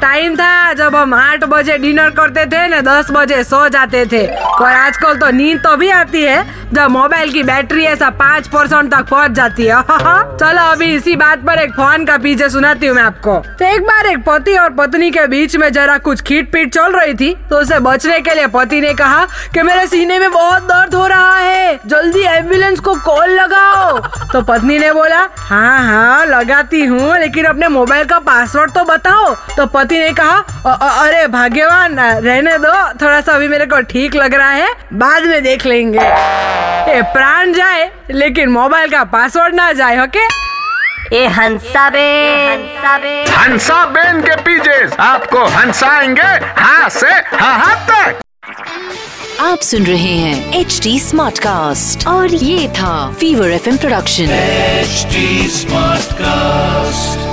Time था जब हम आठ बजे डिनर करते थे ना, दस बजे सो जाते थे। और आजकल तो नींद तो भी आती है, जब मोबाइल की बैटरी ऐसा पाँच परसेंट तक पहुँच जाती है। चलो, अभी इसी बात पर एक फ़ोन का पीछे सुनाती हूँ मैं आपको। तो एक बार एक पति और पत्नी के बीच में जरा कुछ खीट पीट चल रही थी तो उसे बचने के लिए पति ने कहा कि मेरे सीने में बहुत दर्द हो रहा है, जल्दी एंबुलेंस को कॉल लगाओ। तो पत्नी ने बोला हाँ हाँ लगाती हूँ, लेकिन अपने मोबाइल का पासवर्ड तो बताओ। तो पति ने कहा "अ- अ- अरे भाग्यवान रहने दो। थोड़ा सा अभी मेरे को ठीक लग रहा है। बाद में देख लेंगे। ये प्राण जाए लेकिन मोबाइल का पासवर्ड ना जाए ओके? ए हंसा बे हंसा बेन के पीछे आपको हंसाएँगे हाँ से हाँ तक। आप सुन रहे हैं एच डी स्मार्ट कास्ट और ये था fever F production H smart Smartcast.